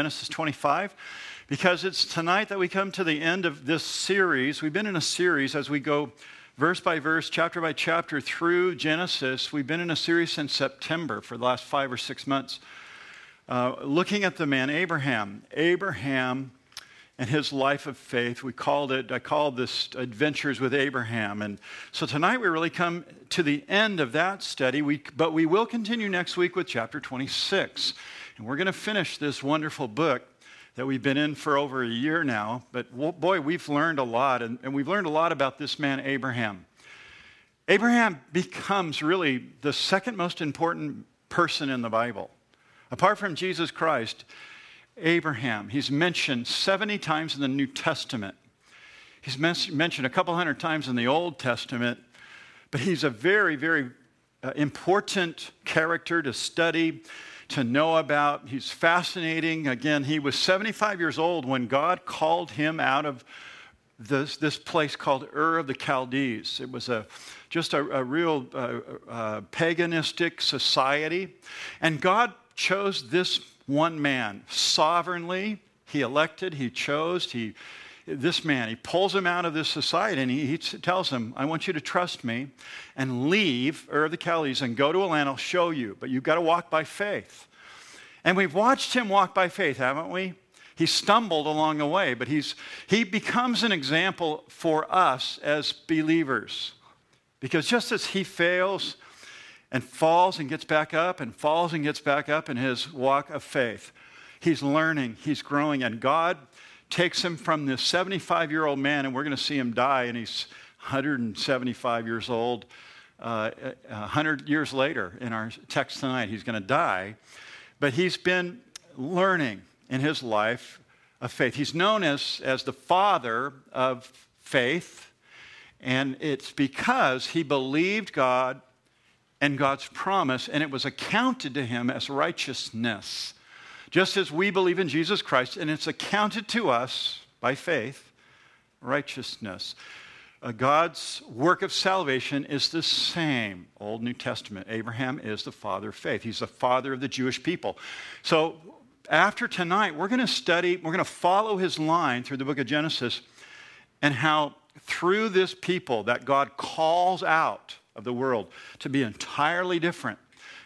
Genesis 25 because it's tonight that we come to the end of this series. We've been in a series as we go verse by verse, chapter by chapter through Genesis. We've been in a series since September for the last five or six months, uh, looking at the man Abraham. Abraham and his life of faith. We called it, I called this Adventures with Abraham. And so tonight we really come to the end of that study, we, but we will continue next week with chapter 26. And we're going to finish this wonderful book that we've been in for over a year now. But boy, we've learned a lot, and, and we've learned a lot about this man, Abraham. Abraham becomes really the second most important person in the Bible. Apart from Jesus Christ, Abraham, he's mentioned 70 times in the New Testament. He's mentioned a couple hundred times in the Old Testament, but he's a very, very uh, important character to study to know about. He's fascinating. Again, he was 75 years old when God called him out of this, this place called Ur of the Chaldees. It was a, just a, a real uh, uh, paganistic society. And God chose this one man sovereignly. He elected, he chose, he this man, he pulls him out of this society and he, he tells him, I want you to trust me and leave Ur of the Chaldees and go to a land I'll show you, but you've got to walk by faith. And we've watched him walk by faith, haven't we? He stumbled along the way, but he's, he becomes an example for us as believers. Because just as he fails and falls and gets back up and falls and gets back up in his walk of faith, he's learning, he's growing, and God takes him from this 75 year old man, and we're going to see him die, and he's 175 years old. Uh, 100 years later, in our text tonight, he's going to die. But he's been learning in his life of faith. He's known as, as the father of faith, and it's because he believed God and God's promise, and it was accounted to him as righteousness just as we believe in Jesus Christ, and it's accounted to us by faith, righteousness. Uh, God's work of salvation is the same, Old New Testament. Abraham is the father of faith, he's the father of the Jewish people. So, after tonight, we're going to study, we're going to follow his line through the book of Genesis and how through this people that God calls out of the world to be entirely different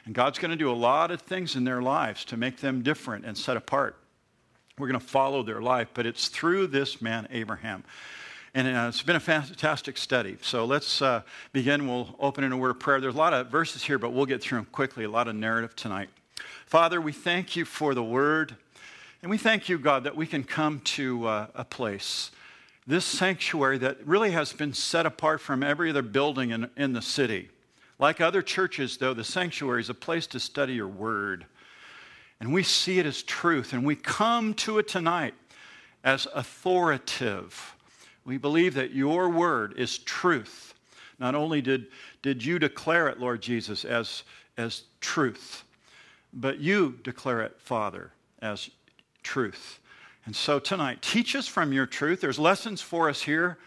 and God's going to do a lot of things in their lives to make them different and set apart. We're going to follow their life, but it's through this man, Abraham. And uh, it's been a fantastic study. So let's uh, begin. We'll open in a word of prayer. There's a lot of verses here, but we'll get through them quickly, a lot of narrative tonight. Father, we thank you for the word. And we thank you, God, that we can come to uh, a place, this sanctuary that really has been set apart from every other building in, in the city. Like other churches, though, the sanctuary is a place to study your word. And we see it as truth, and we come to it tonight as authoritative. We believe that your word is truth. Not only did, did you declare it, Lord Jesus, as, as truth, but you declare it, Father, as truth. And so tonight, teach us from your truth. There's lessons for us here.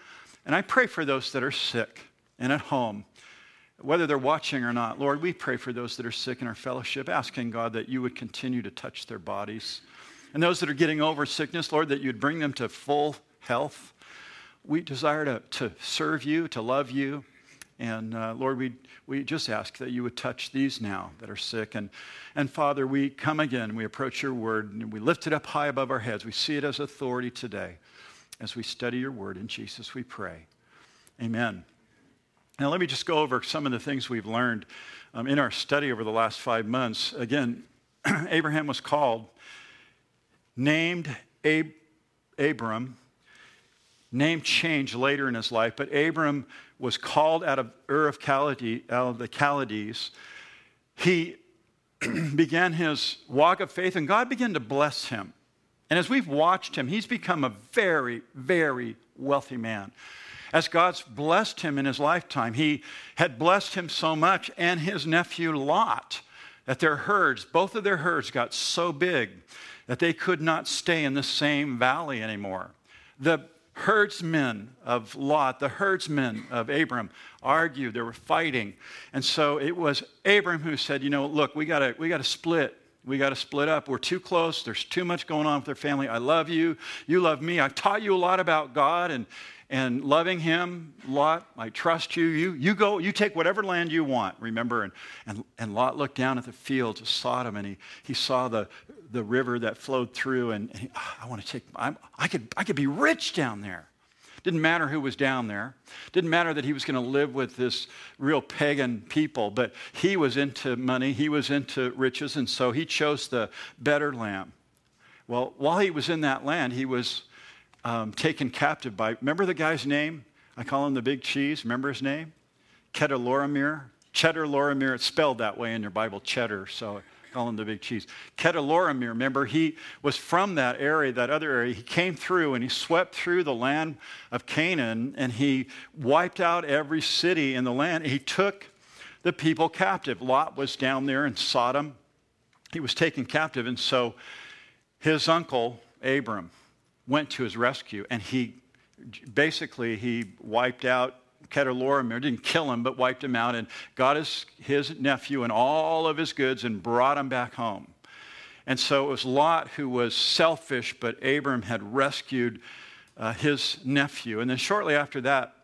And I pray for those that are sick and at home whether they're watching or not, Lord, we pray for those that are sick in our fellowship, asking God that you would continue to touch their bodies. And those that are getting over sickness, Lord, that you'd bring them to full health. We desire to, to serve you, to love you. And uh, Lord, we, we just ask that you would touch these now that are sick. And, and Father, we come again, we approach your word, and we lift it up high above our heads. We see it as authority today as we study your word. In Jesus, we pray. Amen. Now, let me just go over some of the things we've learned um, in our study over the last five months. Again, Abraham was called, named Ab- Abram, name changed later in his life, but Abram was called out of Ur of, out of the Chaldees. He began his walk of faith, and God began to bless him. And as we've watched him, he's become a very, very wealthy man as God's blessed him in his lifetime. He had blessed him so much, and his nephew Lot, that their herds, both of their herds, got so big that they could not stay in the same valley anymore. The herdsmen of Lot, the herdsmen of Abram, argued. They were fighting. And so it was Abram who said, You know, look, we got we to split. We got to split up. We're too close. There's too much going on with their family. I love you. You love me. I've taught you a lot about God and, and loving Him. Lot, I trust you. You, you go, you take whatever land you want, remember? And, and, and Lot looked down at the fields of Sodom and he, he saw the, the river that flowed through. And, and he, oh, I want to take, I'm, I, could, I could be rich down there. Didn't matter who was down there. Didn't matter that he was going to live with this real pagan people, but he was into money, he was into riches, and so he chose the better land. Well, while he was in that land, he was um, taken captive by, remember the guy's name? I call him the big cheese. Remember his name? Chedorlaomer. Cheddar Loramir. It's spelled that way in your Bible, cheddar. So call him the big cheese. Chedorlaomer, remember, he was from that area, that other area. He came through and he swept through the land of Canaan and he wiped out every city in the land. He took the people captive. Lot was down there in Sodom. He was taken captive. And so his uncle, Abram, went to his rescue and he basically he wiped out Chedorlaomer, didn't kill him, but wiped him out and got his, his nephew and all of his goods and brought him back home. And so it was Lot who was selfish, but Abram had rescued uh, his nephew. And then shortly after that,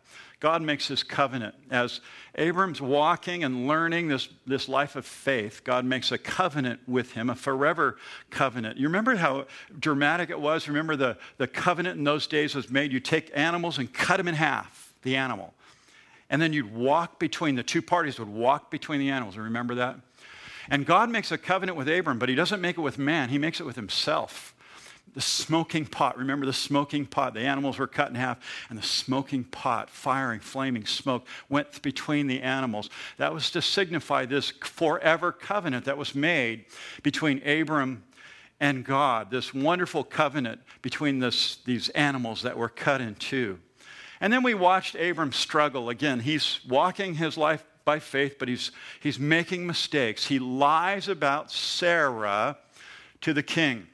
God makes his covenant. As Abram's walking and learning this, this life of faith, God makes a covenant with him, a forever covenant. You remember how dramatic it was? Remember the, the covenant in those days was made you take animals and cut them in half, the animal. And then you'd walk between, the two parties would walk between the animals. Remember that? And God makes a covenant with Abram, but he doesn't make it with man, he makes it with himself. The smoking pot, remember the smoking pot? The animals were cut in half, and the smoking pot, firing, flaming smoke, went between the animals. That was to signify this forever covenant that was made between Abram and God, this wonderful covenant between this, these animals that were cut in two. And then we watched Abram struggle. Again, he's walking his life by faith, but he's, he's making mistakes. He lies about Sarah to the king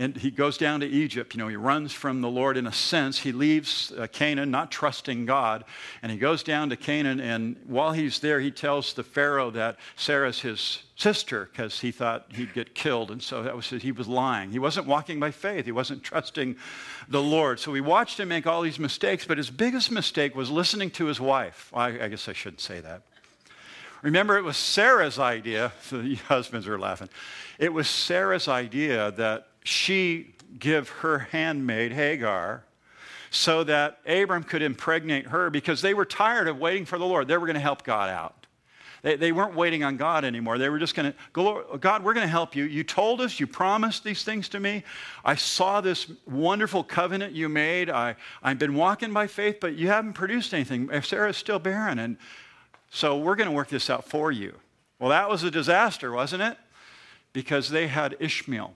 and he goes down to Egypt. You know, he runs from the Lord in a sense. He leaves uh, Canaan, not trusting God, and he goes down to Canaan. And while he's there, he tells the Pharaoh that Sarah's his sister because he thought he'd get killed. And so that was he was lying. He wasn't walking by faith. He wasn't trusting the Lord. So we watched him make all these mistakes. But his biggest mistake was listening to his wife. I, I guess I shouldn't say that. Remember, it was Sarah's idea. The husbands are laughing. It was Sarah's idea that she give her handmaid Hagar so that Abram could impregnate her because they were tired of waiting for the Lord. They were going to help God out. They, they weren't waiting on God anymore. They were just going to, God, we're going to help you. You told us, you promised these things to me. I saw this wonderful covenant you made. I, I've been walking by faith, but you haven't produced anything. Sarah's still barren. And so we're going to work this out for you. Well, that was a disaster, wasn't it? Because they had Ishmael.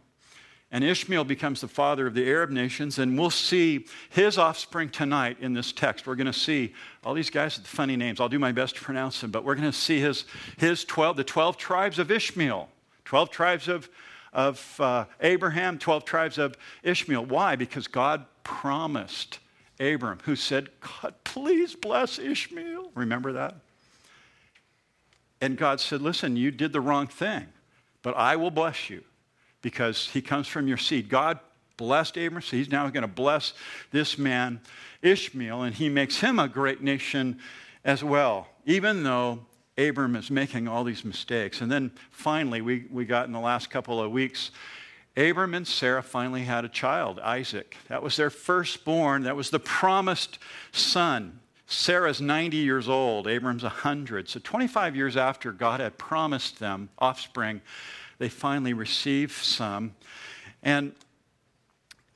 And Ishmael becomes the father of the Arab nations, and we'll see his offspring tonight in this text. We're going to see all these guys with funny names. I'll do my best to pronounce them, but we're going to see his, his 12, the 12 tribes of Ishmael, 12 tribes of, of uh, Abraham, 12 tribes of Ishmael. Why? Because God promised Abram, who said, God, please bless Ishmael. Remember that? And God said, Listen, you did the wrong thing, but I will bless you because he comes from your seed. God blessed Abram, so he's now going to bless this man, Ishmael, and he makes him a great nation as well, even though Abram is making all these mistakes. And then finally, we, we got in the last couple of weeks, Abram and Sarah finally had a child, Isaac. That was their firstborn, that was the promised son. Sarah's 90 years old, Abram's 100. So 25 years after God had promised them offspring, they finally receive some. And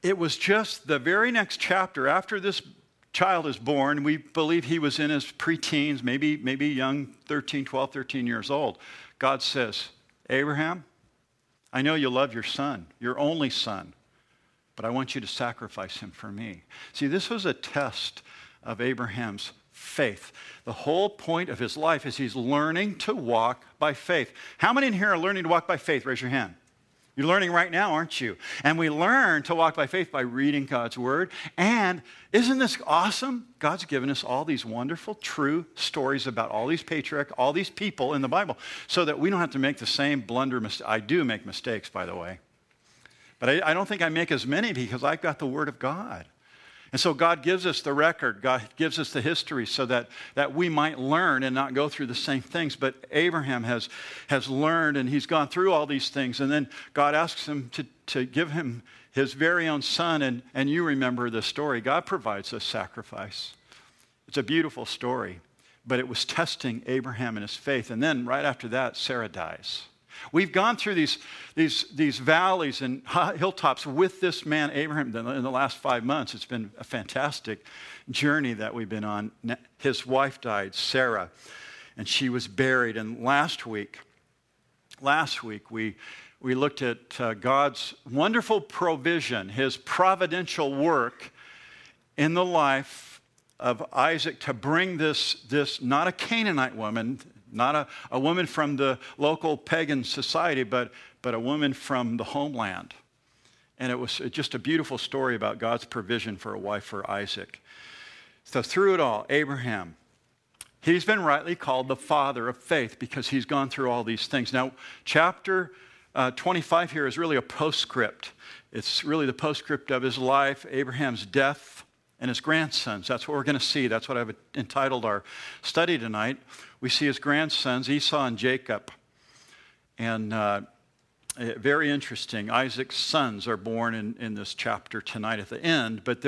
it was just the very next chapter after this child is born. We believe he was in his preteens, maybe, maybe young 13, 12, 13 years old. God says, Abraham, I know you love your son, your only son, but I want you to sacrifice him for me. See, this was a test of Abraham's faith. The whole point of his life is he's learning to walk by faith. How many in here are learning to walk by faith? Raise your hand. You're learning right now, aren't you? And we learn to walk by faith by reading God's word. And isn't this awesome? God's given us all these wonderful, true stories about all these patriarchs, all these people in the Bible, so that we don't have to make the same blunder. Mis- I do make mistakes, by the way. But I, I don't think I make as many because I've got the word of God. And so God gives us the record, God gives us the history so that, that we might learn and not go through the same things. But Abraham has, has learned and he's gone through all these things. And then God asks him to, to give him his very own son. And, and you remember the story. God provides a sacrifice. It's a beautiful story, but it was testing Abraham and his faith. And then right after that, Sarah dies. We've gone through these, these, these valleys and hilltops with this man, Abraham, in the last five months. It's been a fantastic journey that we've been on. His wife died, Sarah, and she was buried. And last week, last week, we, we looked at uh, God's wonderful provision, his providential work in the life of Isaac to bring this, this not a Canaanite woman, not a, a woman from the local pagan society, but, but a woman from the homeland. And it was just a beautiful story about God's provision for a wife for Isaac. So, through it all, Abraham, he's been rightly called the father of faith because he's gone through all these things. Now, chapter uh, 25 here is really a postscript. It's really the postscript of his life, Abraham's death, and his grandsons. That's what we're going to see. That's what I've entitled our study tonight we see his grandsons, Esau and Jacob. And uh, eh, very interesting. Isaac's sons are born in, in this chapter tonight at the end. But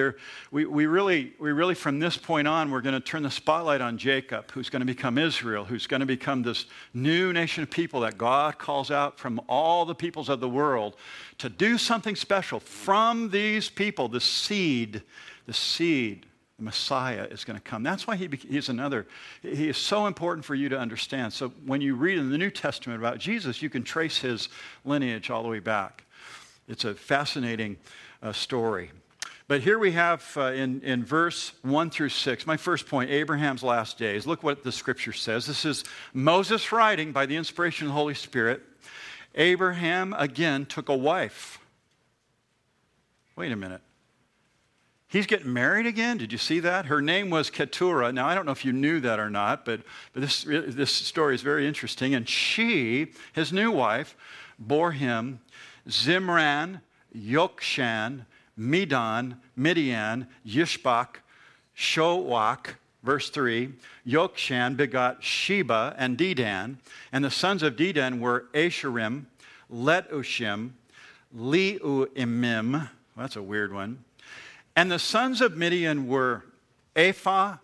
we, we, really, we really, from this point on, we're going to turn the spotlight on Jacob, who's going to become Israel, who's going to become this new nation of people that God calls out from all the peoples of the world to do something special from these people, the seed, the seed the Messiah is going to come. That's why he, he's another. He is so important for you to understand. So when you read in the New Testament about Jesus, you can trace his lineage all the way back. It's a fascinating uh, story. But here we have uh, in, in verse 1 through 6, my first point, Abraham's last days. Look what the scripture says. This is Moses writing by the inspiration of the Holy Spirit. Abraham again took a wife. Wait a minute. He's getting married again. Did you see that? Her name was Keturah. Now, I don't know if you knew that or not, but, but this, this story is very interesting. And she, his new wife, bore him Zimran, Yokshan, Medan, Midian, Yishbak, Showak, verse 3. Yokshan begot Sheba and Dedan, and the sons of Dedan were Asherim, Letushim, Leuimim, well, that's a weird one, and the sons of Midian were Ephah,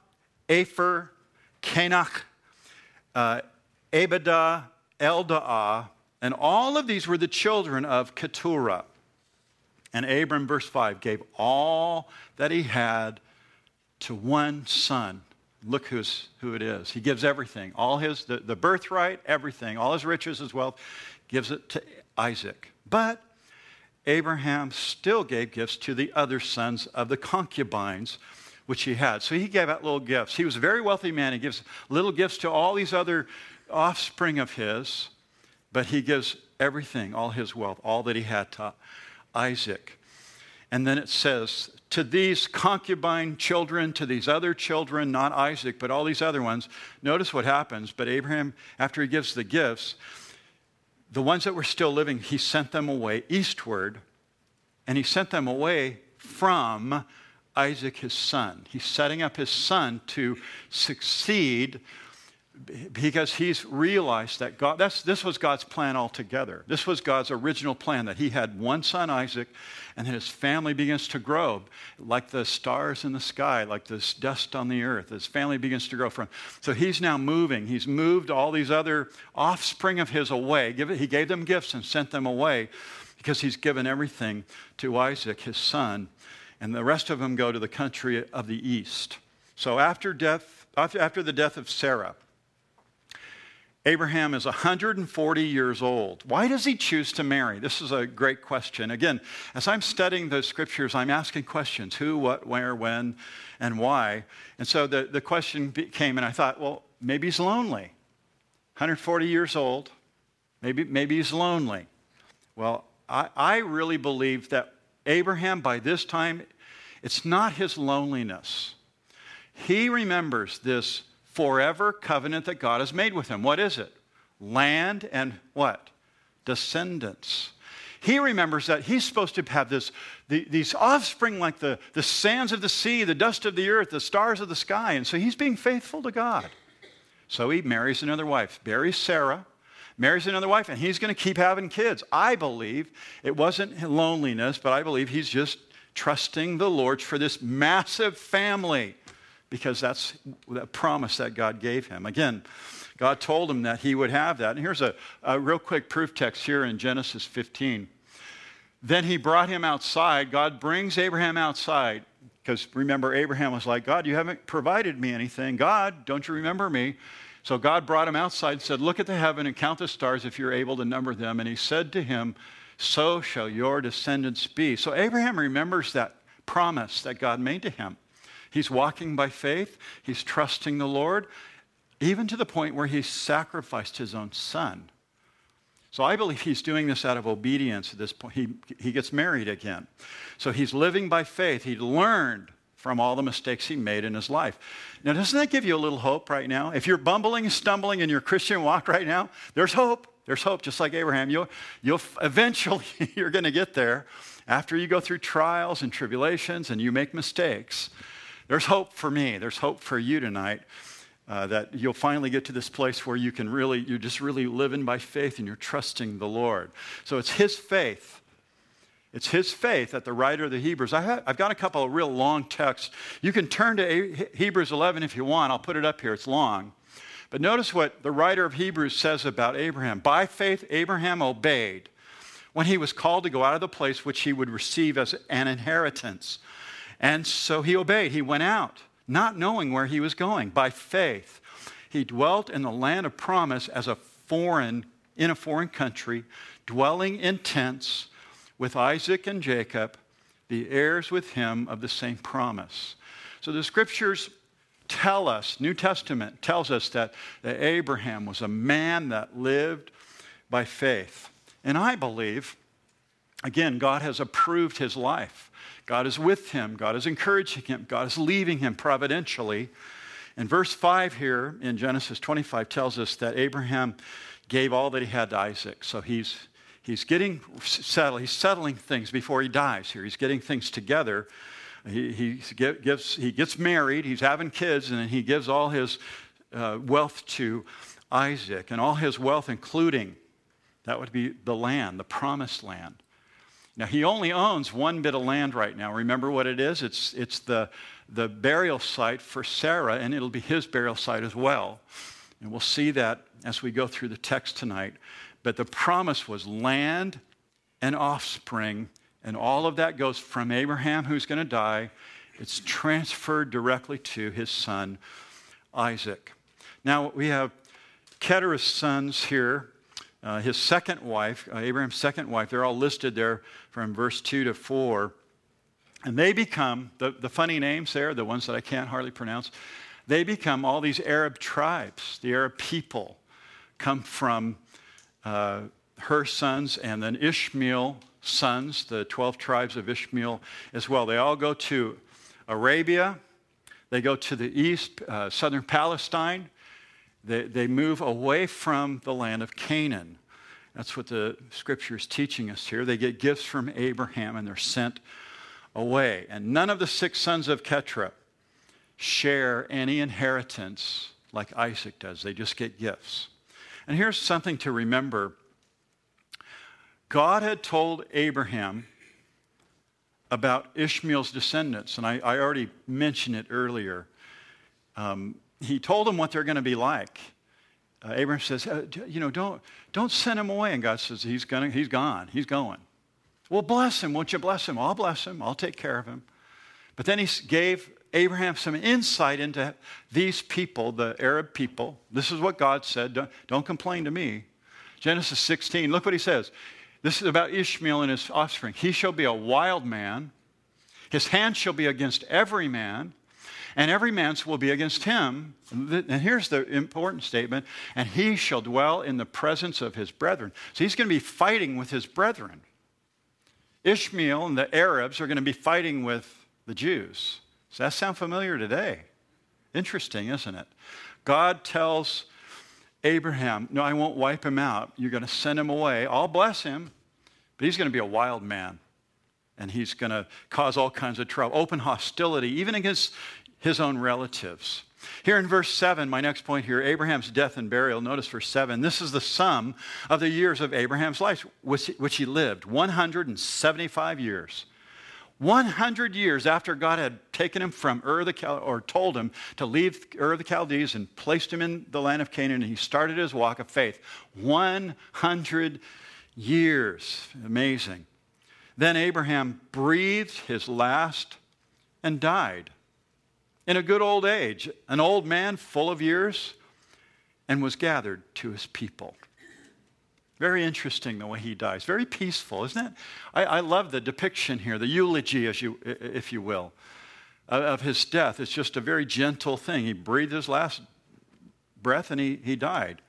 Epher, Kenach, uh, Abidah, Eldaah, and all of these were the children of Keturah. And Abram, verse 5, gave all that he had to one son. Look who's, who it is. He gives everything, all his, the, the birthright, everything, all his riches, his wealth, gives it to Isaac. But Abraham still gave gifts to the other sons of the concubines which he had. So he gave out little gifts. He was a very wealthy man. He gives little gifts to all these other offspring of his, but he gives everything, all his wealth, all that he had to Isaac. And then it says, to these concubine children, to these other children, not Isaac, but all these other ones, notice what happens. But Abraham, after he gives the gifts, the ones that were still living, he sent them away eastward, and he sent them away from Isaac, his son. He's setting up his son to succeed because he's realized that God, this was God's plan altogether. This was God's original plan that he had one son, Isaac, and his family begins to grow like the stars in the sky, like this dust on the earth. His family begins to grow from. So he's now moving. He's moved all these other offspring of his away. He gave them gifts and sent them away because he's given everything to Isaac, his son, and the rest of them go to the country of the east. So after death, after the death of Sarah, Abraham is 140 years old. Why does he choose to marry? This is a great question. Again, as I'm studying the scriptures, I'm asking questions who, what, where, when, and why. And so the, the question came, and I thought, well, maybe he's lonely. 140 years old, maybe, maybe he's lonely. Well, I, I really believe that Abraham, by this time, it's not his loneliness. He remembers this forever covenant that God has made with him. What is it? Land and what? Descendants. He remembers that he's supposed to have this, the, these offspring like the, the sands of the sea, the dust of the earth, the stars of the sky. And so he's being faithful to God. So he marries another wife, marries Sarah, marries another wife, and he's going to keep having kids. I believe it wasn't loneliness, but I believe he's just trusting the Lord for this massive family because that's the promise that God gave him. Again, God told him that he would have that. And here's a, a real quick proof text here in Genesis 15. Then he brought him outside. God brings Abraham outside. Because remember, Abraham was like, God, you haven't provided me anything. God, don't you remember me? So God brought him outside and said, Look at the heaven and count the stars if you're able to number them. And he said to him, So shall your descendants be. So Abraham remembers that promise that God made to him. He's walking by faith, he's trusting the Lord, even to the point where he sacrificed his own son. So I believe he's doing this out of obedience at this point. He, he gets married again. So he's living by faith. He learned from all the mistakes he made in his life. Now, doesn't that give you a little hope right now? If you're bumbling and stumbling in your Christian walk right now, there's hope. There's hope, just like Abraham. You'll, you'll eventually, you're going to get there after you go through trials and tribulations and you make mistakes. There's hope for me. There's hope for you tonight. Uh, that you'll finally get to this place where you can really, you're just really living by faith and you're trusting the Lord. So it's His faith it's his faith that the writer of the Hebrews, I have, got a couple of real long texts. You can turn to Hebrews 11 if you want. I'll put it up here, it's long. But notice what the writer of Hebrews says about Abraham. By faith, Abraham obeyed when he was called to go out of the place which he would receive as an inheritance. And so he obeyed. He went out, not knowing where he was going. By faith, he dwelt in the land of promise as a foreign, in a foreign country, dwelling in tents with Isaac and Jacob, the heirs with him of the same promise. So the scriptures tell us, New Testament tells us that, Abraham was a man that lived by faith. And I believe, again, God has approved his life. God is with him. God is encouraging him. God is leading him providentially. And verse 5 here in Genesis 25 tells us that Abraham gave all that he had to Isaac. So he's he's getting settled. He's settling things before he dies here. He's getting things together. He, he, gives, he gets married, he's having kids, and then he gives all his uh, wealth to Isaac, and all his wealth, including that would be the land, the promised land. Now, he only owns one bit of land right now. Remember what it is? It's, it's the, the burial site for Sarah, and it'll be his burial site as well. And we'll see that as we go through the text tonight. But the promise was land and offspring, and all of that goes from Abraham, who's going to die, it's transferred directly to his son, Isaac. Now, we have Keturah's sons here. Uh, his second wife, uh, Abraham's second wife, they're all listed there from verse 2 to 4. And they become, the, the funny names there, the ones that I can't hardly pronounce, they become all these Arab tribes. The Arab people come from uh, her sons, and then Ishmael's sons, the 12 tribes of Ishmael as well. They all go to Arabia, they go to the east, uh, southern Palestine. They, they move away from the land of Canaan. That's what the scripture is teaching us here. They get gifts from Abraham and they're sent away. And none of the six sons of Keturah share any inheritance like Isaac does, they just get gifts. And here's something to remember God had told Abraham about Ishmael's descendants, and I, I already mentioned it earlier. Um, he told them what they're going to be like. Uh, Abraham says, uh, You know, don't, don't send him away. And God says, he's, gonna, he's gone. He's going. Well, bless him. Won't you bless him? I'll bless him. I'll take care of him. But then he gave Abraham some insight into these people, the Arab people. This is what God said. Don't, don't complain to me. Genesis 16, look what he says. This is about Ishmael and his offspring. He shall be a wild man. His hand shall be against every man, and every man's will be against him. And here's the important statement and he shall dwell in the presence of his brethren. So he's going to be fighting with his brethren. Ishmael and the Arabs are going to be fighting with the Jews. Does that sound familiar today? Interesting, isn't it? God tells Abraham, No, I won't wipe him out. You're going to send him away. I'll bless him, but he's going to be a wild man. And he's going to cause all kinds of trouble, open hostility, even against his own relatives. Here in verse 7, my next point here Abraham's death and burial. Notice verse 7. This is the sum of the years of Abraham's life, which, which he lived 175 years. 100 years after God had taken him from Ur the or told him to leave Ur the Chaldees and placed him in the land of Canaan, and he started his walk of faith. 100 years. Amazing. Then Abraham breathed his last and died in a good old age, an old man full of years, and was gathered to his people. Very interesting the way he dies. Very peaceful, isn't it? I, I love the depiction here, the eulogy, as you, if you will, of his death. It's just a very gentle thing. He breathed his last breath and he, he died.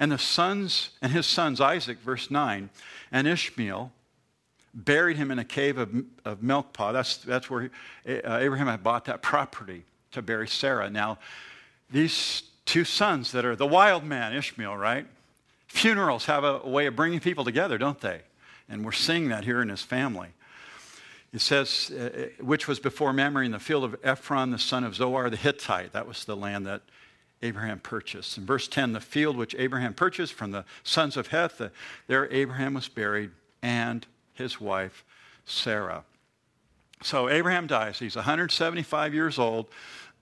And the sons and his sons, Isaac, verse 9, and Ishmael, buried him in a cave of, of Melchah. That's, that's where uh, Abraham had bought that property to bury Sarah. Now, these two sons that are the wild man, Ishmael, right? Funerals have a, way of bringing people together, don't they? And we're seeing that here in his family. It says, uh, uh, which was before Mamre in the field of Ephron, the son of Zohar the Hittite. That was the land that Abraham purchased. In verse 10, the field which Abraham purchased from the sons of Heth, the, there Abraham was buried and his wife Sarah. So Abraham dies. He's 175 years old.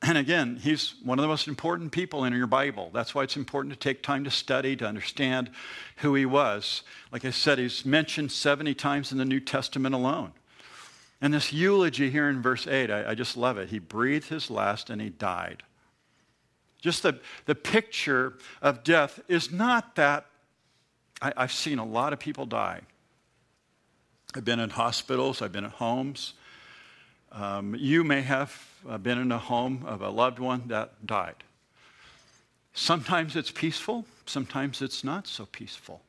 And again, he's one of the most important people in your Bible. That's why it's important to take time to study, to understand who he was. Like I said, he's mentioned 70 times in the New Testament alone. And this eulogy here in verse 8, I, I just love it. He breathed his last and he died. Just the, the picture of death is not that I, I've seen a lot of people die. I've been in hospitals, I've been at homes. Um, you may have uh, been in a home of a loved one that died. Sometimes it's peaceful, sometimes it's not so peaceful.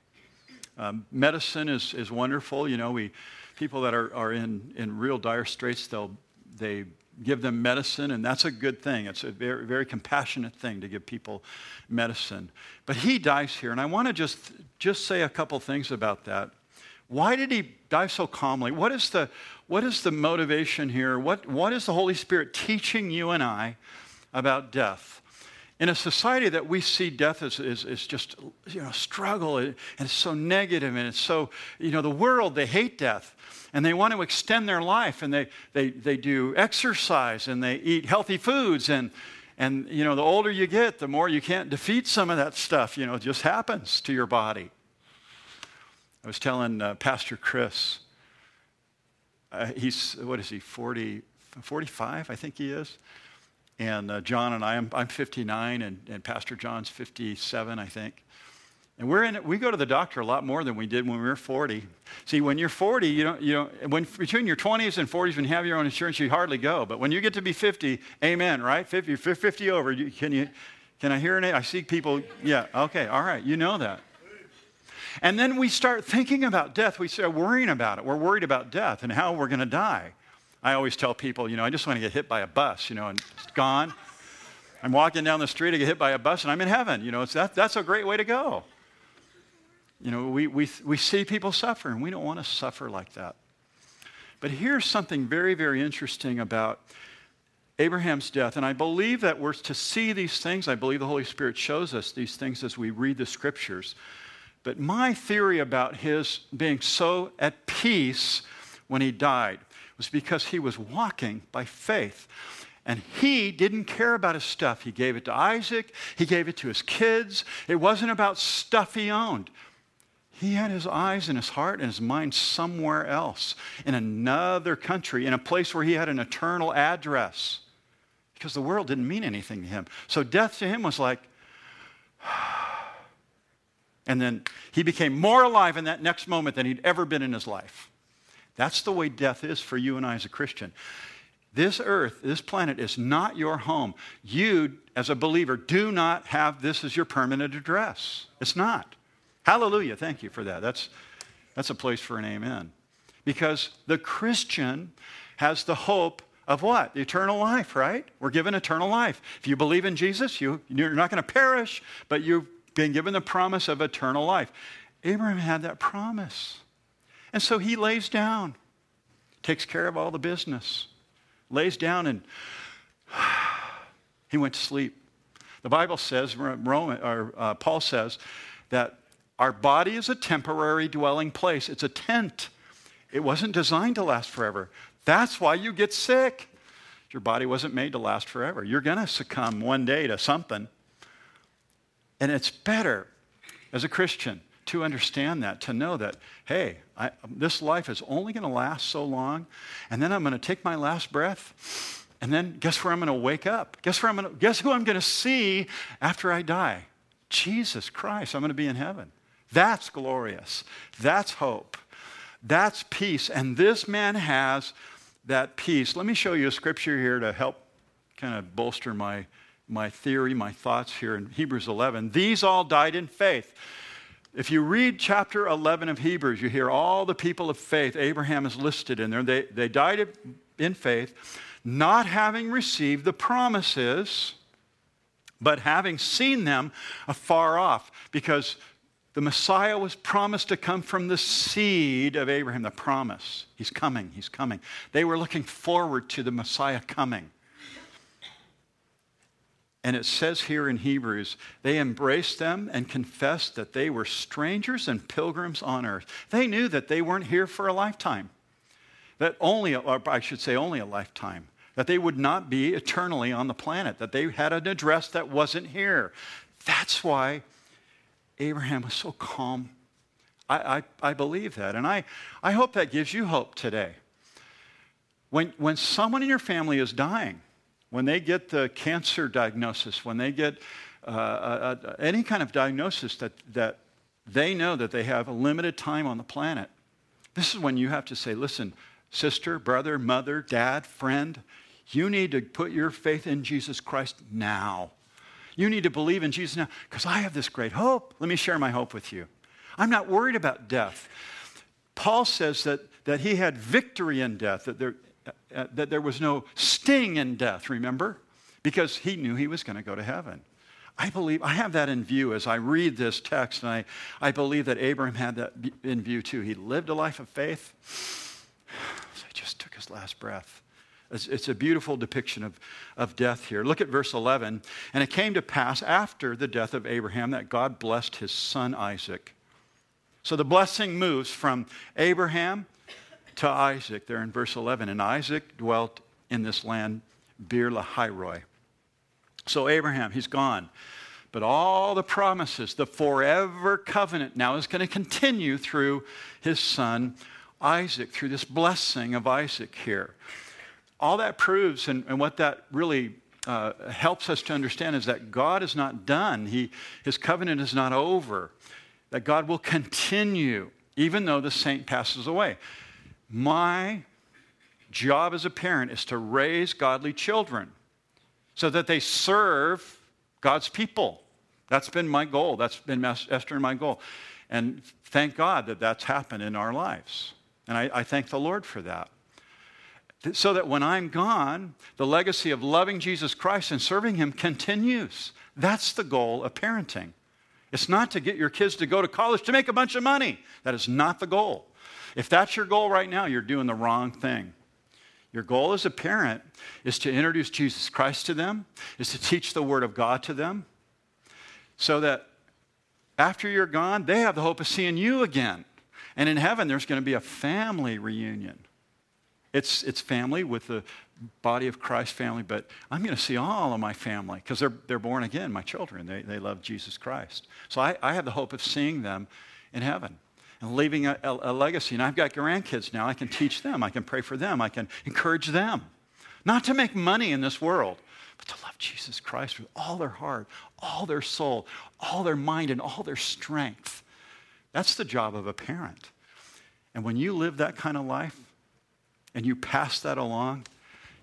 Um, medicine is, is wonderful. You know, we, people that are, are in, in real dire straits, they'll, they give them medicine, and that's a good thing. It's a very, very compassionate thing to give people medicine. But he dies here, and I want to just, just say a couple things about that. Why did he die so calmly? What is the, what is the motivation here? What, what is the Holy Spirit teaching you and I about death? In a society that we see death as, is, is just, you know, struggle, and it's so negative, and it's so, you know, the world, they hate death. And they want to extend their life, and they, they, they do exercise, and they eat healthy foods, and, and, you know, the older you get, the more you can't defeat some of that stuff, you know, it just happens to your body. I was telling uh, Pastor Chris, uh, he's, what is he, 40, 45, I think he is. And uh, John and I, I'm, I'm 59, and, and Pastor John's 57, I think. And we're in, we go to the doctor a lot more than we did when we were 40. See, when you're 40, you don't, you don't, when between your 20s and 40s, when you have your own insurance, you hardly go. But when you get to be 50, amen, right? 50, 50 over, you, can you, can I hear an, I see people, yeah, okay, all right, you know that. And then we start thinking about death. We start worrying about it. We're worried about death and how we're going to die. I always tell people, you know, I just want to get hit by a bus, you know, and it's gone. I'm walking down the street, I get hit by a bus, and I'm in heaven. You know, it's that, that's a great way to go. You know, we, we, we see people suffer, and we don't want to suffer like that. But here's something very, very interesting about Abraham's death. And I believe that we're to see these things. I believe the Holy Spirit shows us these things as we read the scriptures. But my theory about his being so at peace when he died was because he was walking by faith. And he didn't care about his stuff. He gave it to Isaac, he gave it to his kids. It wasn't about stuff he owned. He had his eyes and his heart and his mind somewhere else, in another country, in a place where he had an eternal address, because the world didn't mean anything to him. So death to him was like, and then he became more alive in that next moment than he'd ever been in his life. That's the way death is for you and I as a Christian. This earth, this planet is not your home. You, as a believer, do not have this as your permanent address. It's not. Hallelujah. Thank you for that. That's, that's a place for an amen. Because the Christian has the hope of what? Eternal life, right? We're given eternal life. If you believe in Jesus, you, you're not going to perish, but you've been given the promise of eternal life. Abraham had that promise. And so he lays down, takes care of all the business, lays down, and he went to sleep. The Bible says, Roman, or, uh, Paul says, that our body is a temporary dwelling place. It's a tent. It wasn't designed to last forever. That's why you get sick. Your body wasn't made to last forever. You're going to succumb one day to something. And it's better as a Christian to understand that, to know that, hey, I, this life is only going to last so long, and then I'm going to take my last breath, and then guess where I'm going to wake up? Guess where I'm going to, guess who I'm going to see after I die? Jesus Christ. I'm going to be in heaven. That's glorious. That's hope. That's peace. And this man has that peace. Let me show you a scripture here to help kind of bolster my, my theory, my thoughts here in Hebrews 11. These all died in faith. If you read chapter 11 of Hebrews, you hear all the people of faith. Abraham is listed in there. They, they died in faith, not having received the promises, but having seen them afar off, because the Messiah was promised to come from the seed of Abraham, the promise. He's coming, he's coming. They were looking forward to the Messiah coming. And it says here in Hebrews, they embraced them and confessed that they were strangers and pilgrims on earth. They knew that they weren't here for a lifetime, that only, or I should say, only a lifetime, that they would not be eternally on the planet, that they had an address that wasn't here. That's why Abraham was so calm. I, I, I believe that. And I, I hope that gives you hope today. When, when someone in your family is dying, when they get the cancer diagnosis, when they get uh, uh, uh, any kind of diagnosis that, that they know that they have a limited time on the planet, this is when you have to say, listen, sister, brother, mother, dad, friend, you need to put your faith in Jesus Christ now. You need to believe in Jesus now because I have this great hope. Let me share my hope with you. I'm not worried about death. Paul says that, that he had victory in death, that there, uh, that there was no sting in death, remember? Because he knew he was going to go to heaven. I believe, I have that in view as I read this text, and I, I believe that Abraham had that in view too. He lived a life of faith. He just took his last breath. It's, it's, a beautiful depiction of, of death here. Look at verse 11. And it came to pass after the death of Abraham that God blessed his son Isaac. So the blessing moves from Abraham to Isaac there in verse 11. And Isaac dwelt in this land, Beer Lahairoi. So Abraham, he's gone. But all the promises, the forever covenant now is going to continue through his son Isaac, through this blessing of Isaac here all that proves and, and what that really uh, helps us to understand is that God is not done. He, his covenant is not over. That God will continue even though the saint passes away. My job as a parent is to raise godly children so that they serve God's people. That's been my goal. That's been Esther and my goal. And thank God that that's happened in our lives. And I, I thank the Lord for that so that when I'm gone, the legacy of loving Jesus Christ and serving Him continues. That's the goal of parenting. It's not to get your kids to go to college to make a bunch of money. That is not the goal. If that's your goal right now, you're doing the wrong thing. Your goal as a parent is to introduce Jesus Christ to them, is to teach the Word of God to them, so that after you're gone, they have the hope of seeing you again. And in heaven, there's going to be a family reunion. It's, it's family with the body of Christ family, but I'm going to see all of my family because they're, they're born again, my children. They, they love Jesus Christ. So I, I have the hope of seeing them in heaven and leaving a, a, a, legacy. And I've got grandkids now. I can teach them, I can pray for them, I can encourage them. Not to make money in this world, but to love Jesus Christ with all their heart, all their soul, all their mind, and all their strength. That's the job of a parent. And when you live that kind of life, and you pass that along,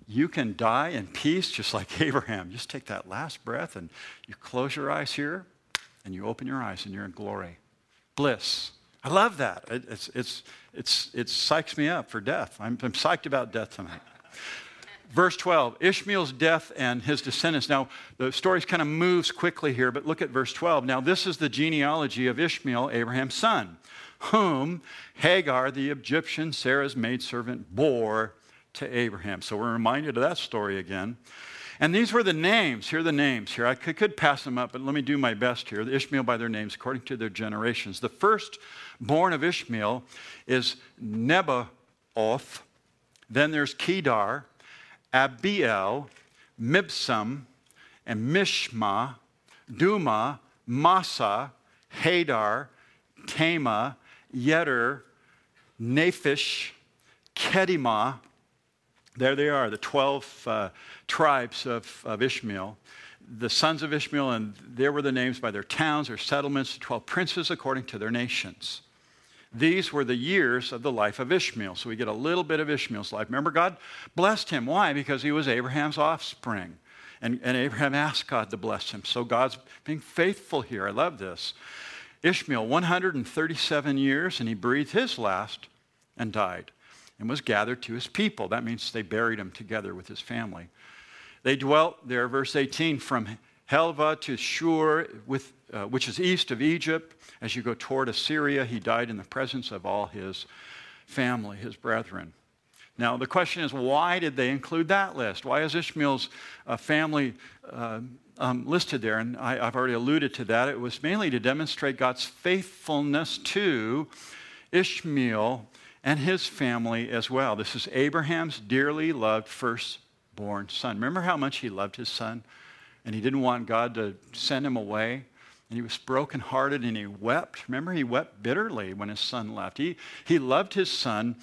you can die in peace just like Abraham. Just take that last breath and you close your eyes here and you open your eyes and you're in glory. Bliss. I love that. It, it's, it's, it's, it psychs me up for death. I'm, I'm psyched about death tonight. Verse 12, Ishmael's death and his descendants. Now, the story kind of moves quickly here, but look at verse 12. Now, this is the genealogy of Ishmael, Abraham's son, whom Hagar, the Egyptian, Sarah's maidservant, bore to Abraham. So we're reminded of that story again. And these were the names. Here are the names here. I could, could, pass them up, but let me do my best here. Ishmael by their names, according to their generations. The first born of Ishmael is Nebaioth. Then there's Kedar, Abiel, Mibsam, and Mishma, Dumah, Massa, Hadar, Tama, Yeter, Naphish, Kedima. there they are, the 12 uh, tribes of, of Ishmael, the sons of Ishmael, and there were the names by their towns, their settlements, the 12 princes according to their nations. These were the years of the life of Ishmael. So we get a little bit of Ishmael's life. Remember, God blessed him. Why? Because he was Abraham's offspring. And, and Abraham asked God to bless him. So God's being faithful here. I love this. Ishmael, 137 years, and he breathed his last and died and was gathered to his people. That means they buried him together with his family. They dwelt there, verse 18, from Havilah to Shur, with, uh, which is east of Egypt. As you go toward Assyria, he died in the presence of all his family, his brethren. Now, the question is, why did they include that list? Why is Ishmael's uh, family uh, um, listed there? And I, I've already alluded to that. It was mainly to demonstrate God's faithfulness to Ishmael and his family as well. This is Abraham's dearly loved firstborn son. Remember how much he loved his son? And he didn't want God to send him away? And he was brokenhearted and he wept. Remember, he wept bitterly when his son left. He, he loved his son,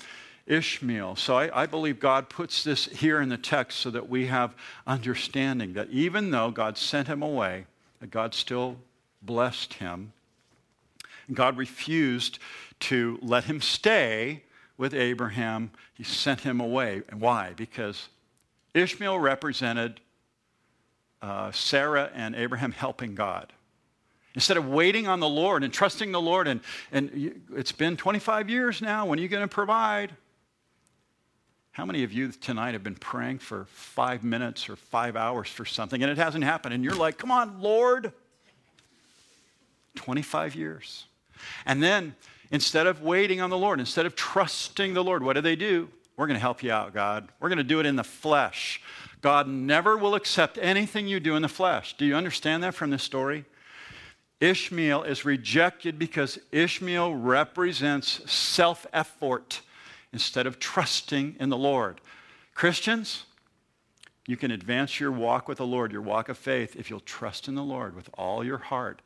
Ishmael. So I, I believe God puts this here in the text so that we have understanding that even though God sent him away, that God still blessed him. God refused to let him stay with Abraham, he sent him away. And why? Because Ishmael represented uh, Sarah and Abraham helping God. Instead of waiting on the Lord and trusting the Lord, and, and it's been 25 years now, when are you going to provide? How many of you tonight have been praying for five minutes or five hours for something and it hasn't happened? And you're like, come on, Lord. 25 years. And then Instead of waiting on the Lord, instead of trusting the Lord, what do they do? We're going to help you out, God. We're going to do it in the flesh. God never will accept anything you do in the flesh. Do you understand that from this story? Ishmael is rejected because Ishmael represents self effort instead of trusting in the Lord. Christians, you can advance your walk with the Lord, your walk of faith, if you'll trust in the Lord with all your heart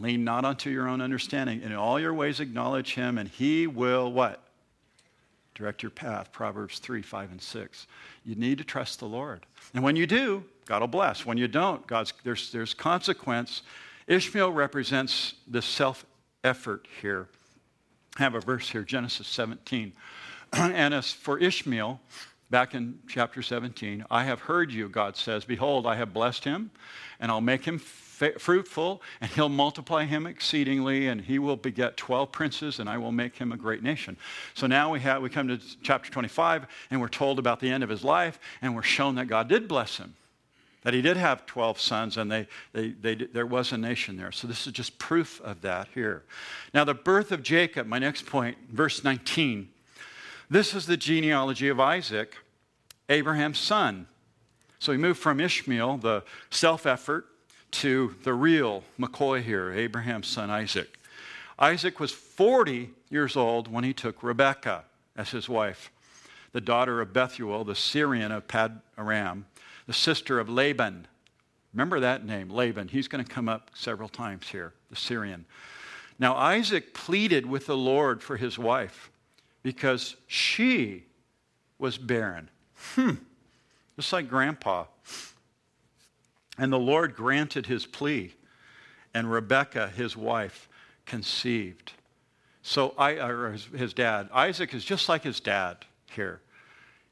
Lean not unto your own understanding. In all your ways acknowledge him, and he will what? Direct your path. Proverbs 3, 5, and 6. You need to trust the Lord. And when you do, God will bless. When you don't, God's, there's, there's consequence. Ishmael represents the self effort here. I have a verse here, Genesis 17. and as for Ishmael, back in chapter 17, I have heard you, God says, Behold, I have blessed him, and I'll make him fruitful, and he'll multiply him exceedingly, and he will beget 12 princes, and I will make him a great nation. So now we, have, we come to chapter 25, and we're told about the end of his life, and we're shown that God did bless him, that he did have 12 sons, and they, they, they, there was a nation there. So this is just proof of that here. Now, the birth of Jacob, my next point, verse 19. This is the genealogy of Isaac, Abraham's son. So we move from Ishmael, the self effort, to the real McCoy here, Abraham's son Isaac. Isaac was 40 years old when he took Rebekah as his wife, the daughter of Bethuel, the Syrian of Pad Aram, the sister of Laban. Remember that name, Laban. He's going to come up several times here, the Syrian. Now, Isaac pleaded with the Lord for his wife because she was barren. Hmm. Just like grandpa. And the Lord granted his plea, and Rebekah, his wife, conceived. So I, his, his dad, Isaac is just like his dad here.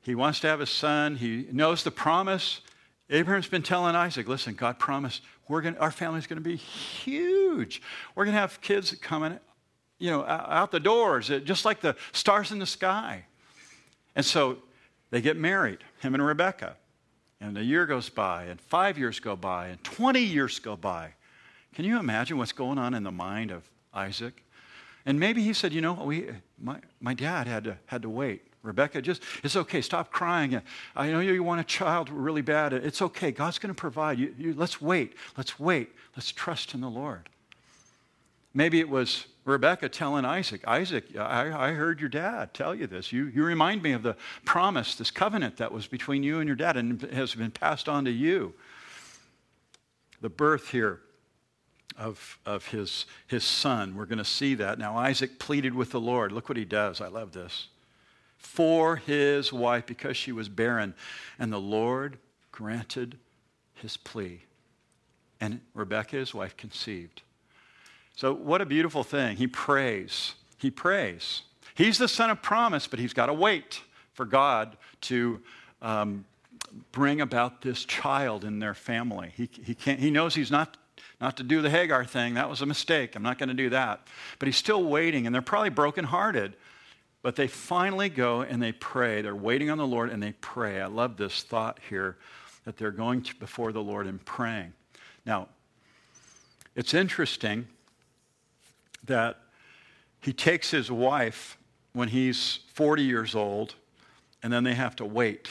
He wants to have a son. He knows the promise. Abraham's been telling Isaac, listen, God promised we're going our family's going to be huge. We're going to have kids coming you know, out the doors, uh, just like the stars in the sky. And so they get married, him and Rebecca. And a year goes by, and five years go by, and 20 years go by. Can you imagine what's going on in the mind of Isaac? And maybe he said, you know, we, my, my dad had to, had to wait. Rebecca, just, it's okay. Stop crying. I know you want a child really bad. It's okay. God's going to provide. You, you, let's wait. Let's wait. Let's trust in the Lord. Maybe it was Rebecca telling Isaac, Isaac, I, I heard your dad tell you this. You, you remind me of the promise, this covenant that was between you and your dad and has been passed on to you. The birth here of, of his, his son, we're going to see that. Now, Isaac pleaded with the Lord. Look what he does. I love this. For his wife, because she was barren. And the Lord granted his plea. And Rebekah, his wife, conceived. So, what a beautiful thing. He prays. He prays. He's the son of promise, but he's got to wait for God to um, bring about this child in their family. He, he, can't, he knows he's not, not to do the Hagar thing. That was a mistake. I'm not going to do that. But he's still waiting, and they're probably brokenhearted. But they finally go and they pray. They're waiting on the Lord and they pray. I love this thought here that they're going to, before the Lord and praying. Now, it's interesting that he takes his wife when he's 40 years old, and then they have to wait.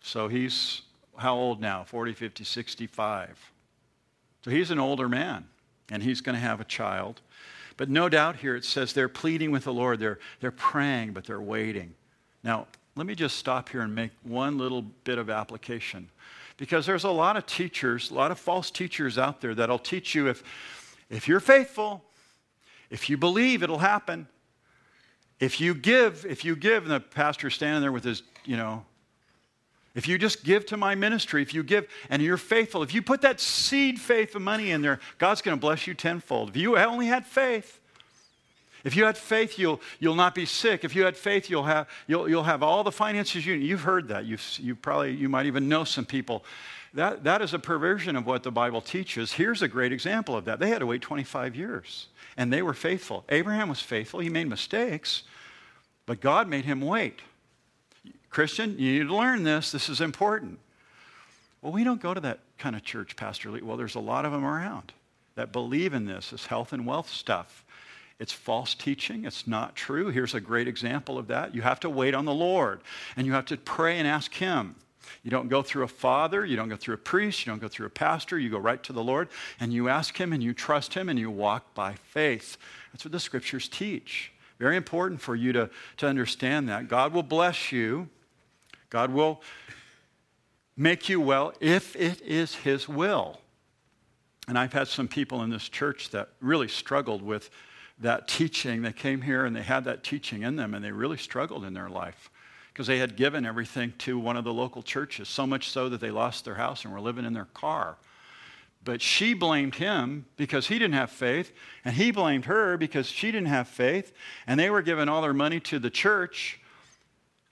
So he's how old now? 40, 50, 65. So he's an older man, and he's going to have a child. But no doubt here it says they're pleading with the Lord. They're, they're praying, but they're waiting. Now, let me just stop here and make one little bit of application. Because there's a lot of teachers, a lot of false teachers out there that'll teach you if, if you're faithful, if you believe, it'll happen. If you give, if you give, and the pastor's standing there with his, you know, if you just give to my ministry, if you give and you're faithful, if you put that seed faith of money in there, God's going to bless you tenfold. If you only had faith, if you had faith, you'll, you'll not be sick. If you had faith, you'll have, you'll, you'll have all the finances you need. You've heard that. You've, you probably, you might even know some people. That, that is a perversion of what the Bible teaches. Here's a great example of that. They had to wait 25 years and they were faithful. Abraham was faithful. He made mistakes, but God made him wait. Christian, you need to learn this. This is important. Well, we don't go to that kind of church, Pastor Lee. Well, there's a lot of them around that believe in this, this health and wealth stuff. It's false teaching. It's not true. Here's a great example of that. You have to wait on the Lord, and you have to pray and ask Him. You don't go through a father, you don't go through a priest, you don't go through a pastor, you go right to the Lord and you ask Him and you trust Him and you walk by faith. That's what the scriptures teach. Very important for you to, to understand that. God will bless you, God will make you well if it is His will. And I've had some people in this church that really struggled with that teaching. They came here and they had that teaching in them and they really struggled in their life because they had given everything to one of the local churches, so much so that they lost their house and were living in their car. But she blamed him because he didn't have faith, and he blamed her because she didn't have faith, and they were giving all their money to the church,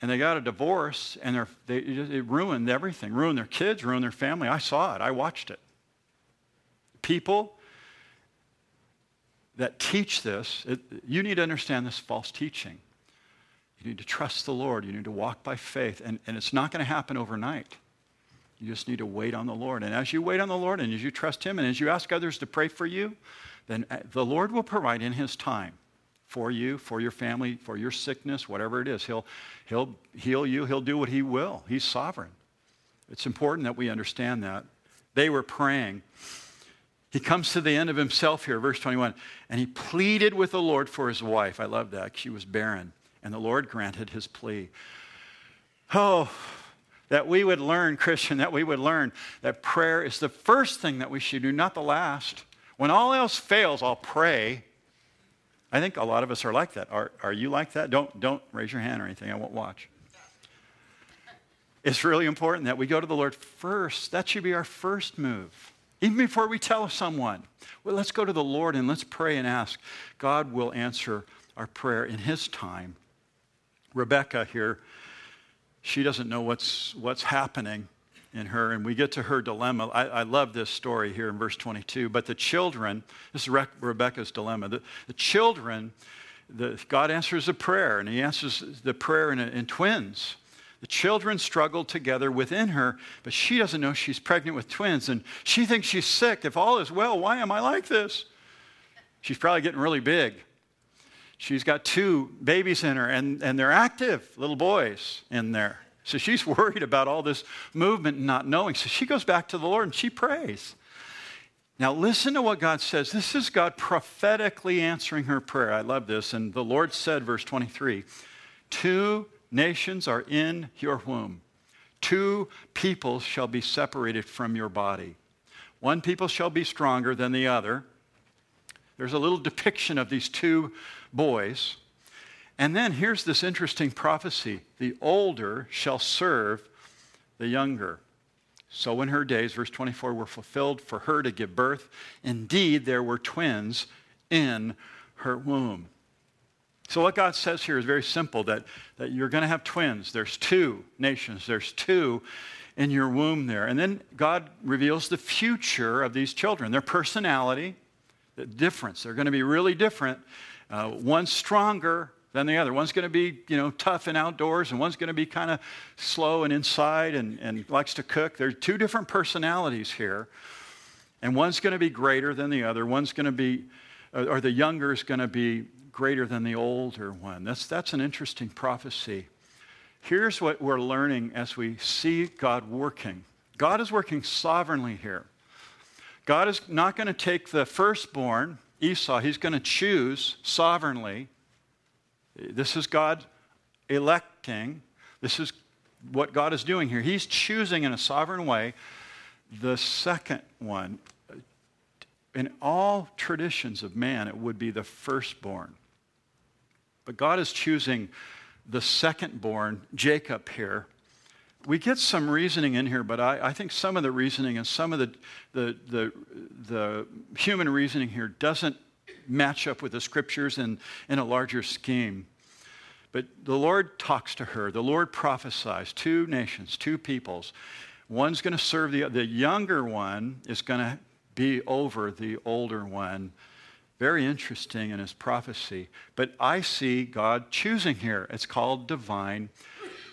and they got a divorce, and they, it ruined everything, ruined their kids, ruined their family. I saw it, I watched it. People that teach this, it, you need to understand this false teaching. You need to trust the Lord. You need to walk by faith. And, and it's not going to happen overnight. You just need to wait on the Lord. And as you wait on the Lord and as you trust Him and as you ask others to pray for you, then uh, the Lord will provide in His time for you, for your family, for your sickness, whatever it is. He'll, he'll heal you. He'll do what He will. He's sovereign. It's important that we understand that. They were praying. He comes to the end of himself here, verse 21, and he pleaded with the Lord for his wife. I love that. She was barren and the Lord granted his plea. Oh, that we would learn, Christian, that we would learn that prayer is the first thing that we should do, not the last. When all else fails, I'll pray. I think a lot of us are like that. Are, are you like that? Don't, don't raise your hand or anything. I won't watch. It's really important that we go to the Lord first. That should be our first move. Even before we tell someone, well, let's go to the Lord and let's pray and ask. God will answer our prayer in His time. Rebecca here, she doesn't know what's, what's happening. In her, and we get to her dilemma. I, I love this story here in verse 22. But the children, this is Re- Rebecca's dilemma. The, the children, the, God answers a prayer, and He answers the prayer in, in twins. The children struggle together within her, but she doesn't know she's pregnant with twins, and she thinks she's sick. If all is well, why am I like this? She's probably getting really big. She's got two babies in her, and, and they're active little boys in there. So she's worried about all this movement and not knowing. So she goes back to the Lord and she prays. Now, listen to what God says. This is God prophetically answering her prayer. I love this. And the Lord said, verse 23 Two nations are in your womb, two peoples shall be separated from your body. One people shall be stronger than the other. There's a little depiction of these two boys. And then here's this interesting prophecy the older shall serve the younger. So in her days, verse 24, were fulfilled for her to give birth. Indeed, there were twins in her womb. So what God says here is very simple that, that you're going to have twins. There's two nations, there's two in your womb there. And then God reveals the future of these children, their personality, the difference. They're going to be really different. Uh, one stronger, than the other. One's going to be, you know, tough and outdoors, and one's going to be kind of slow and inside and, and likes to cook. There are two different personalities here. And one's going to be greater than the other. One's going to be, or the younger is going to be greater than the older one. That's, that's an interesting prophecy. Here's what we're learning as we see God working God is working sovereignly here. God is not going to take the firstborn, Esau, he's going to choose sovereignly this is God electing. This is what God is doing here. He's choosing in a sovereign way the second one. In all traditions of man, it would be the firstborn. But God is choosing the secondborn, Jacob, here. We get some reasoning in here, but I, I think some of the reasoning and some of the, the, the, the human reasoning here doesn't match up with the scriptures and in a larger scheme. But the Lord talks to her. The Lord prophesies two nations, two peoples. One's going to serve the the younger one is going to be over the older one. Very interesting in his prophecy. But I see God choosing here. It's called divine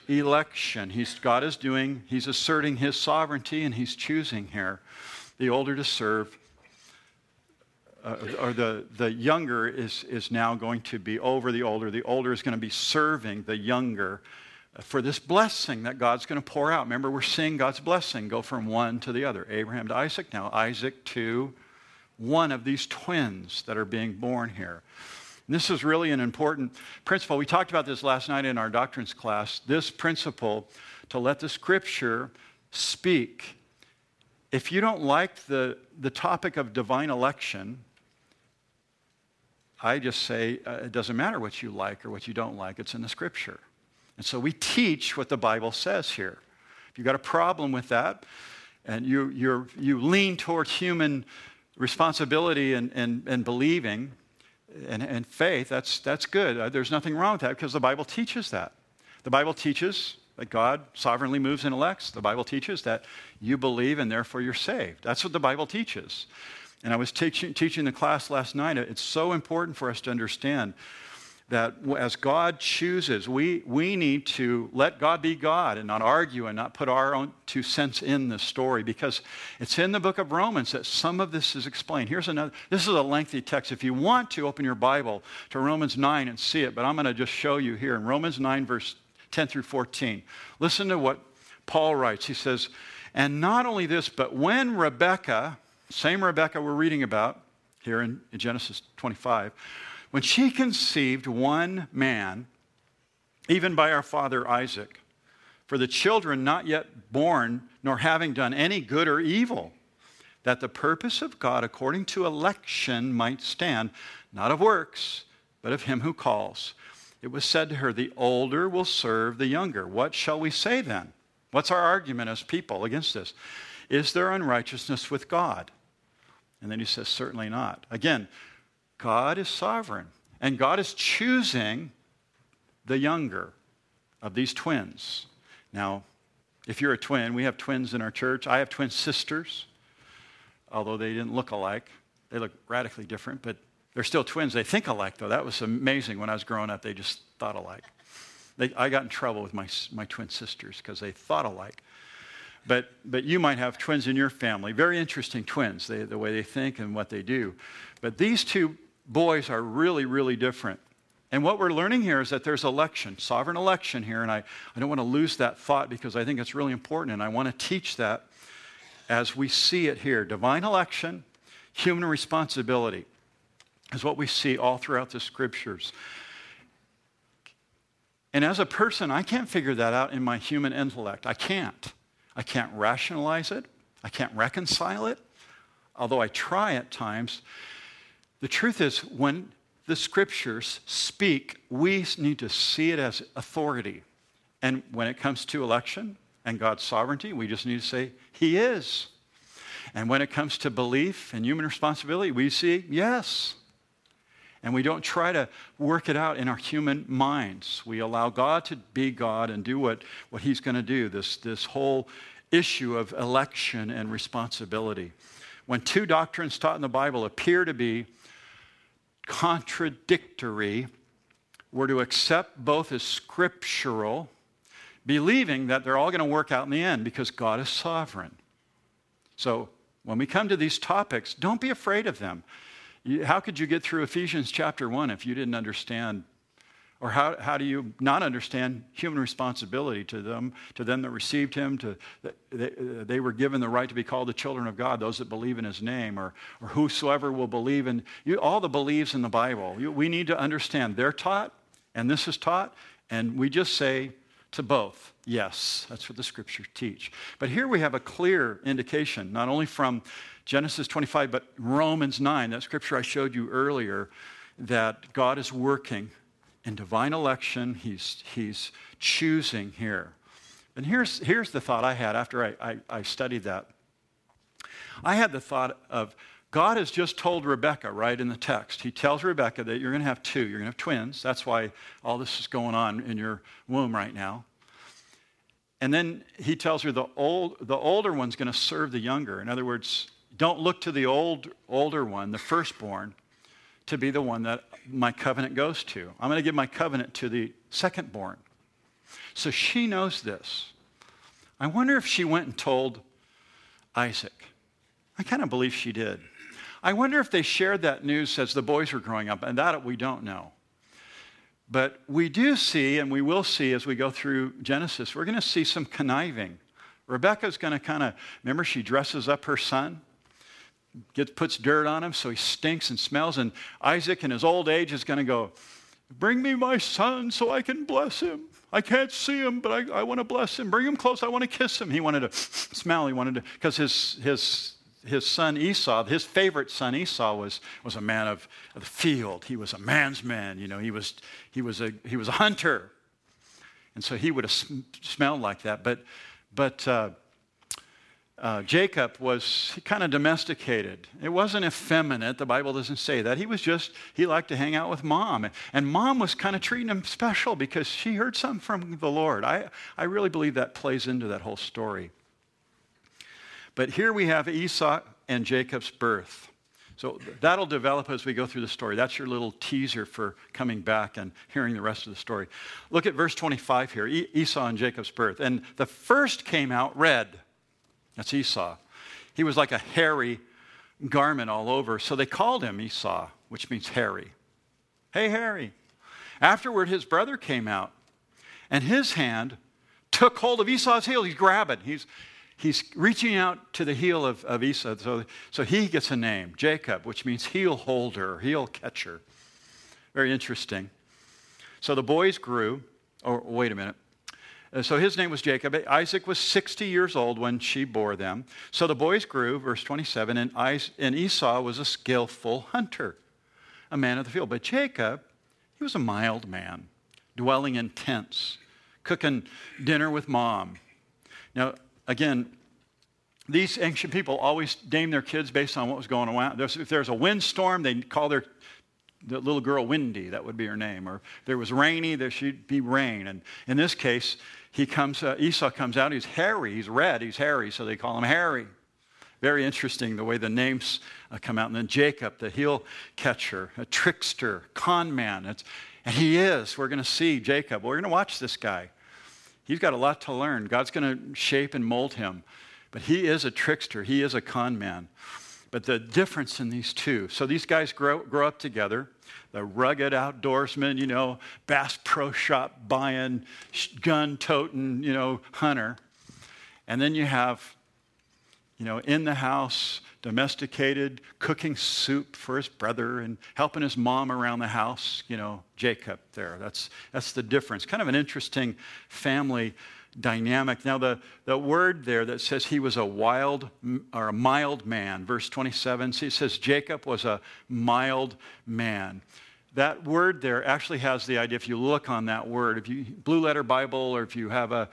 election. He's, God is doing, he's asserting his sovereignty and he's choosing here the older to serve uh, or the, the younger is, is now going to be over the older. The older is going to be serving the younger for this blessing that God's going to pour out. Remember, we're seeing God's blessing go from one to the other Abraham to Isaac, now Isaac to one of these twins that are being born here. And this is really an important principle. We talked about this last night in our doctrines class. This principle to let the scripture speak. If you don't like the, the topic of divine election, I just say uh, it doesn't matter what you like or what you don't like, it's in the scripture. And so we teach what the Bible says here. If you've got a problem with that and you, you you lean toward human responsibility and, and, and believing and, and faith, that's, that's good. Uh, there's nothing wrong with that because the Bible teaches that. The Bible teaches that God sovereignly moves and elects. The Bible teaches that you believe and therefore you're saved. That's what the Bible teaches. And I was teaching, teaching the class last night. It's so important for us to understand that as God chooses, we, we need to let God be God and not argue and not put our own two cents in the story because it's in the book of Romans that some of this is explained. Here's another, this is a lengthy text. If you want to, open your Bible to Romans 9 and see it, but I'm going to just show you here in Romans 9, verse 10 through 14. Listen to what Paul writes. He says, And not only this, but when Rebecca, same Rebecca we're reading about here in, in Genesis 25, when she conceived one man, even by our father Isaac, for the children not yet born, nor having done any good or evil, that the purpose of God according to election might stand, not of works, but of him who calls. It was said to her, The older will serve the younger. What shall we say then? What's our argument as people against this? Is there unrighteousness with God? And then he says, Certainly not. Again, God is sovereign, and God is choosing the younger of these twins. Now, If you're a twin, we have twins in our church. I have twin sisters, although they didn't look alike. They look radically different, but they're still twins. They think alike, though. That was amazing. When I was growing up, they just thought alike. They, I got in trouble with my, my twin sisters because they thought alike. But, but you might have twins in your family. Very interesting twins, they, the way they think and what they do. But these two boys are really, really different. And what we're learning here is that there's election, sovereign election here. And I, I don't want to lose that thought because I think it's really important. And I want to teach that as we see it here. Divine election, human responsibility is what we see all throughout the scriptures. And as a person, I can't figure that out in my human intellect. I can't. I can't rationalize it. I can't reconcile it, although I try at times. The truth is, when the scriptures speak, we need to see it as authority. And when it comes to election and God's sovereignty, we just need to say, He is. And when it comes to belief and human responsibility, we see, yes. And we don't try to work it out in our human minds. We allow God to be God and do what, what He's going to do, this, this whole issue of election and responsibility. When two doctrines taught in the Bible appear to be contradictory, we're to accept both as scriptural, believing that they're all going to work out in the end because God is sovereign. So when we come to these topics, don't be afraid of them. How could you get through Ephesians chapter 1 if you didn't understand? Or how, how do you not understand human responsibility to them, to them that received him? To, they, uh, they were given the right to be called the children of God, those that believe in his name, or, or whosoever will believe in you, all the believes in the Bible. You, we need to understand they're taught, and this is taught, and we just say to both, yes, that's what the scriptures teach. But here we have a clear indication, not only from Genesis 25, but Romans 9, that scripture I showed you earlier, that God is working in divine election. He's, he's choosing here. And here's, here's the thought I had after I, I, I studied that. I had the thought of God has just told Rebecca, right, in the text. He tells Rebecca that you're going to have two. You're going to have twins. That's why all this is going on in your womb right now. And then he tells her the, old, the older one's going to serve the younger. In other words, don't look to the old, older one, the firstborn, to be the one that my covenant goes to. I'm going to give my covenant to the secondborn. So she knows this. I wonder if she went and told Isaac. I kind of believe she did. I wonder if they shared that news as the boys were growing up, and that we don't know. But we do see, and we will see as we go through Genesis, we're going to see some conniving. Rebecca's going to kind of, remember, she dresses up her son gets, puts dirt on him so he stinks and smells. And Isaac, in his old age, is going to go, Bring me my son so I can bless him. I can't see him, but I, I want to bless him. Bring him close. I want to kiss him. He wanted to smell. He wanted to, because his, his, his son Esau, his favorite son Esau, was, was a man of, of the field. He was a man's man. You know, he was, he was, a, he was a hunter. And so he would have sm- smelled like that. But, but uh, uh, Jacob was kind of domesticated. It wasn't effeminate. The Bible doesn't say that. He was just, he liked to hang out with mom. And mom was kind of treating him special because she heard something from the Lord. I, I really believe that plays into that whole story. But here we have Esau and Jacob's birth. So that'll develop as we go through the story. That's your little teaser for coming back and hearing the rest of the story. Look at verse 25 here Esau and Jacob's birth. And the first came out red that's Esau. He was like a hairy garment all over, so they called him Esau, which means hairy. Hey, Harry. Afterward, his brother came out, and his hand took hold of Esau's heel. He's grabbing, he's, he's reaching out to the heel of, of Esau. So, so he gets a name, Jacob, which means heel holder, heel catcher. Very interesting. So the boys grew. Oh, wait a minute. Uh, so his name was Jacob. Isaac was 60 years old when she bore them. So the boys grew, verse 27, and, and Esau was a skillful hunter, a man of the field. But Jacob, he was a mild man, dwelling in tents, cooking dinner with mom. Now, again, these ancient people always named their kids based on what was going on. If there's a windstorm, they'd call their the little girl Windy, that would be her name. Or if there was rainy, there should be rain. And in this case, he comes, uh, Esau comes out, he's hairy, he's red, he's hairy, so they call him Harry. Very interesting the way the names uh, come out. And then Jacob, the heel catcher, a trickster, con man. It's, and he is. We're going to see Jacob. We're going to watch this guy. He's got a lot to learn. God's going to shape and mold him. But he is a trickster, he is a con man. But the difference in these two so these guys grow, grow up together the rugged outdoorsman, you know, Bass Pro Shop buying, gun toting, you know, hunter. And then you have, you know, in the house, domesticated, cooking soup for his brother and helping his mom around the house, you know, Jacob there. That's, that's the difference. Kind of an interesting family dynamic. Now, the, the word there that says he was a wild or a mild man, verse 27, see, it says Jacob was a mild man. That word there actually has the idea, if you look on that word, if you, Blue Letter Bible, or if you have a,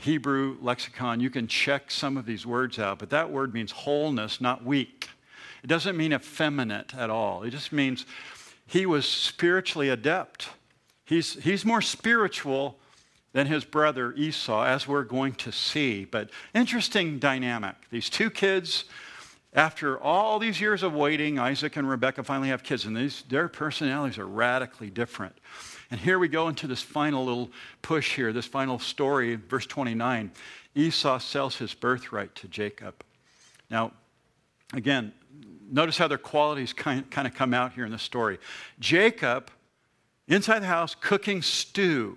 Hebrew lexicon, you can check some of these words out. But that word means wholeness, not weak. It doesn't mean effeminate at all. It just means he was spiritually adept. He's, he's more spiritual than his brother Esau, as we're going to see. But interesting dynamic. These two kids, after all these years of waiting, Isaac and Rebecca finally have kids, and these, their personalities are radically different. And here we go into this final little push here, this final story, verse 29. Esau sells his birthright to Jacob. Now, again, notice how their qualities kind, kind of come out here in the story. Jacob, inside the house, cooking stew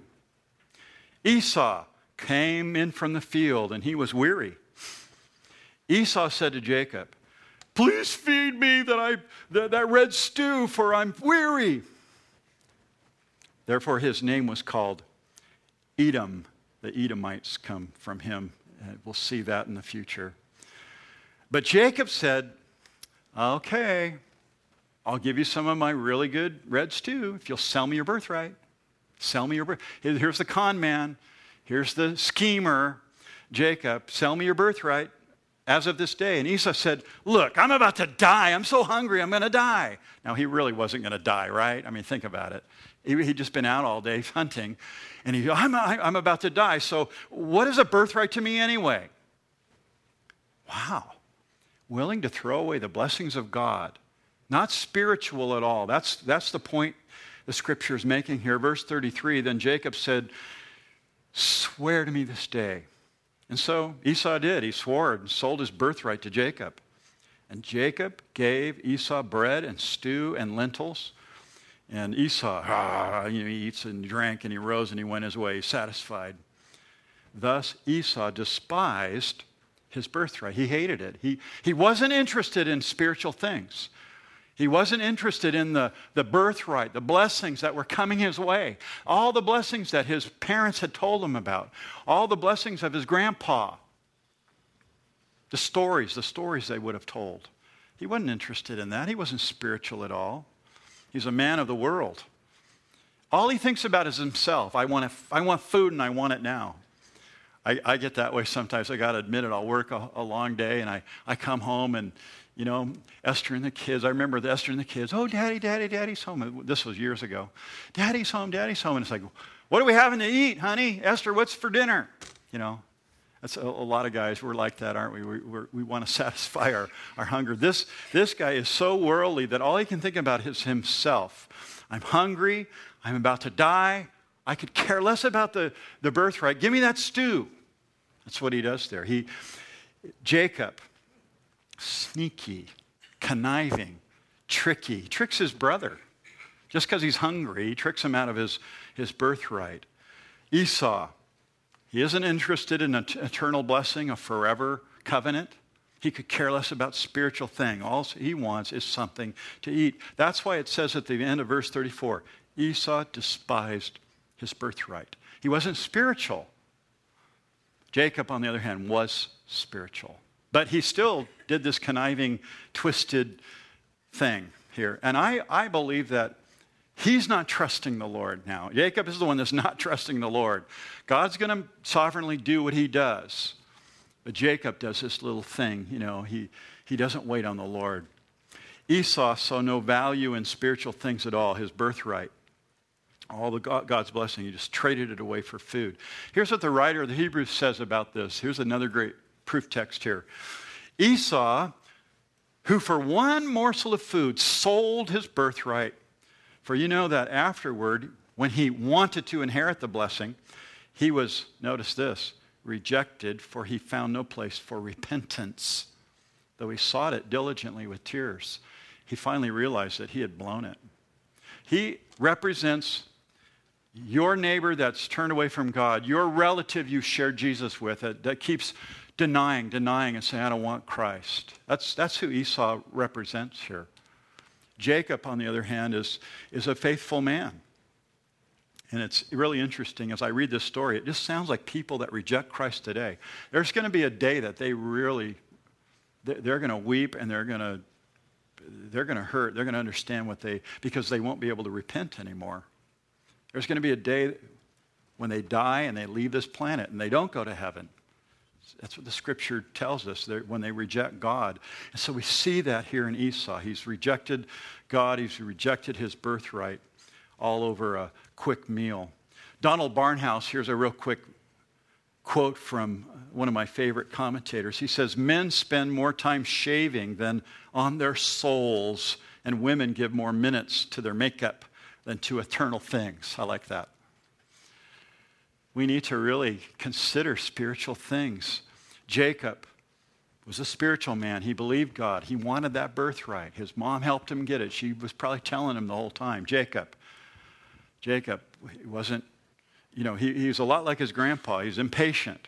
Esau came in from the field and he was weary. Esau said to Jacob, Please feed me that, I, that, that red stew, for I'm weary. Therefore, his name was called Edom. The Edomites come from him. And We'll see that in the future. But Jacob said, Okay, I'll give you some of my really good red stew if you'll sell me your birthright. Sell me your birthright. Here's the con man. Here's the schemer, Jacob. Sell me your birthright as of this day. And Esau said, Look, I'm about to die. I'm so hungry, I'm going to die. Now, he really wasn't going to die, right? I mean, think about it. He, he'd just been out all day hunting. And he, I'm, I'm about to die. So, what is a birthright to me anyway? Wow. Willing to throw away the blessings of God. Not spiritual at all. That's, that's the point the scripture is making here. Verse 33 Then Jacob said, Swear to me this day. And so Esau did. He swore and sold his birthright to Jacob. And Jacob gave Esau bread and stew and lentils. And Esau, ah, you know, he eats and drank, and he rose and he went his way, satisfied. Thus Esau despised his birthright. He hated it. He, he wasn't interested in spiritual things. He wasn't interested in the, the birthright, the blessings that were coming his way, all the blessings that his parents had told him about, all the blessings of his grandpa, the stories, the stories they would have told. He wasn't interested in that. He wasn't spiritual at all. He's a man of the world. All he thinks about is himself. I want, I want food and I want it now. I, I get that way sometimes. I got to admit it. I'll work a, a long day and I, I come home and you know, Esther and the kids. I remember the Esther and the kids. Oh, daddy, daddy, daddy's home. This was years ago. Daddy's home, daddy's home. And it's like, what are we having to eat, honey? Esther, what's for dinner? You know, that's a, a lot of guys. We're like that, aren't we? we we want to satisfy our, our hunger. This, this guy is so worldly that all he can think about is himself. I'm hungry. I'm about to die. I could care less about the, the birthright. Give me that stew. That's what he does there. He, Jacob, sneaky, conniving, tricky. Tricks his brother. Just because he's hungry, he tricks him out of his, his birthright. Esau, he isn't interested in an eternal blessing, a forever covenant. He could care less about spiritual thing. All he wants is something to eat. That's why it says at the end of verse 34 Esau despised his birthright. He wasn't spiritual. Jacob, on the other hand, was spiritual. But he still did this conniving, twisted thing here. And I, I believe that he's not trusting the Lord now. Jacob is the one that's not trusting the Lord. God's going to sovereignly do what he does. But Jacob does this little thing, you know, he, he doesn't wait on the Lord. Esau saw no value in spiritual things at all, his birthright. all the God's blessing. He just traded it away for food. Here's what the writer of the Hebrews says about this. Here's another great proof text here. Esau, who for one morsel of food sold his birthright, for you know that afterward, when he wanted to inherit the blessing, he was, notice this, rejected, for he found no place for repentance. Though he sought it diligently with tears, he finally realized that he had blown it. He represents your neighbor that's turned away from God, your relative you shared Jesus with, that, that keeps denying, denying, and saying, I don't want Christ. That's, that's who Esau represents here. Jacob, on the other hand, is, is a faithful man. And it's really interesting as I read this story, it just sounds like people that reject Christ today. There's going to be a day that they really, they're going to weep and they're going to, they're going to hurt. They're going to understand what they, because they won't be able to repent anymore. There's going to be a day when they die and they leave this planet and they don't go to heaven. That's what the scripture tells us when they reject God. And so we see that here in Esau. He's rejected God, he's rejected his birthright all over a quick meal. Donald Barnhouse, here's a real quick quote from one of my favorite commentators. He says, Men spend more time shaving than on their souls, and women give more minutes to their makeup than to eternal things. I like that. We need to really consider spiritual things. Jacob was a spiritual man. He believed God. He wanted that birthright. His mom helped him get it. She was probably telling him the whole time. Jacob, Jacob wasn't, you know, he, he was a lot like his grandpa. He was impatient.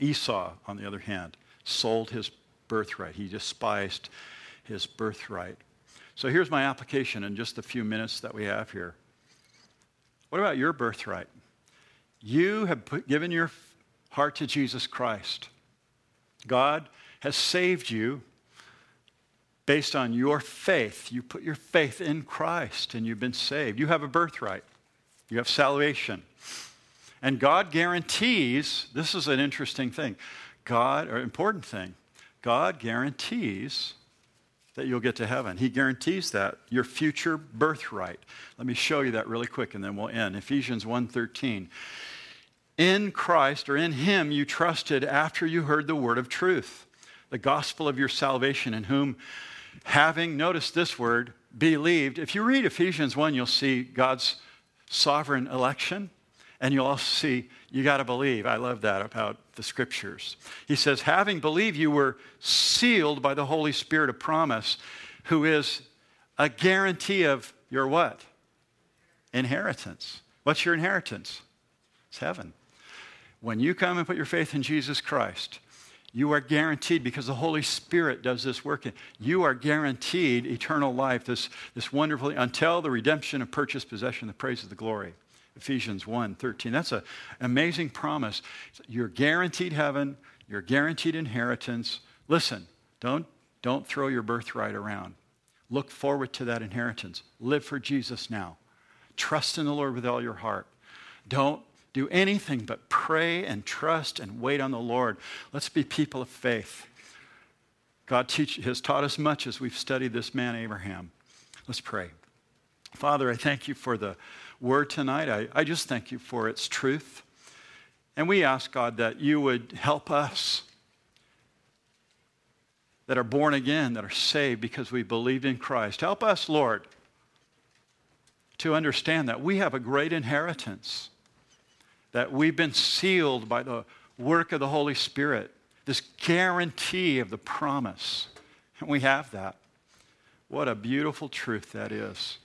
Esau, on the other hand, sold his birthright. He despised his birthright. So here's my application in just the few minutes that we have here. What about your birthright? You have put, given your heart to Jesus Christ. God has saved you based on your faith. You put your faith in Christ and you've been saved. You have a birthright, you have salvation. And God guarantees this is an interesting thing. God, or important thing, God guarantees that you'll get to heaven. He guarantees that, your future birthright. Let me show you that really quick and then we'll end. Ephesians 1:13. In Christ or in him you trusted after you heard the word of truth, the gospel of your salvation in whom having noticed this word believed. If you read Ephesians 1, you'll see God's sovereign election and you'll also see you got to believe. I love that about the scriptures. He says, having believed, you were sealed by the Holy Spirit of promise, who is a guarantee of your what? Inheritance. What's your inheritance? It's heaven. When you come and put your faith in Jesus Christ, you are guaranteed because the Holy Spirit does this work. You are guaranteed eternal life, this, this wonderfully, until the redemption of purchased possession, the praise of the glory. Ephesians 1 13. That's an amazing promise. You're guaranteed heaven, you're guaranteed inheritance. Listen, don't, don't throw your birthright around. Look forward to that inheritance. Live for Jesus now. Trust in the Lord with all your heart. Don't do anything but pray and trust and wait on the Lord. Let's be people of faith. God teach, has taught us much as we've studied this man, Abraham. Let's pray. Father, I thank you for the word tonight. I, I just thank you for its truth. And we ask, God, that you would help us that are born again, that are saved because we believed in Christ. Help us, Lord, to understand that we have a great inheritance, that we've been sealed by the work of the Holy Spirit, this guarantee of the promise. And we have that. What a beautiful truth that is.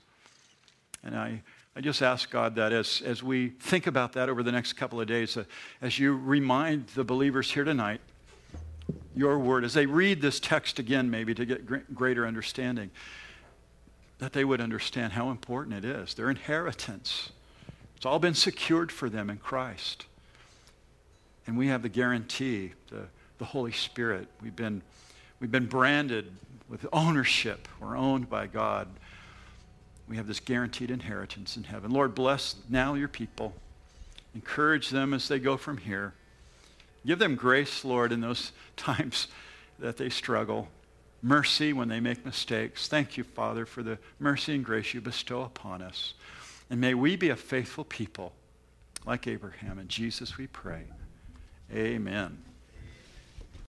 And I I just ask God that as, as we think about that over the next couple of days, uh, as you remind the believers here tonight, your word, as they read this text again, maybe to get gr- greater understanding, that they would understand how important it is. Their inheritance. It's all been secured for them in Christ. And we have the guarantee, the, the Holy Spirit. We've been, we've been branded with ownership. We're owned by God. We have this guaranteed inheritance in heaven. Lord, bless now your people. Encourage them as they go from here. Give them grace, Lord, in those times that they struggle. Mercy when they make mistakes. Thank you, Father, for the mercy and grace you bestow upon us. And may we be a faithful people like Abraham. In Jesus we pray. Amen.